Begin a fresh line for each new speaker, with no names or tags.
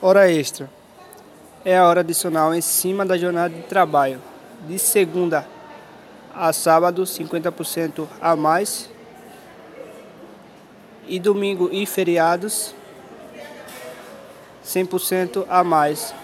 Hora extra. É a hora adicional em cima da jornada de trabalho. De segunda a sábado, 50% a mais. E domingo e feriados, 100% a mais.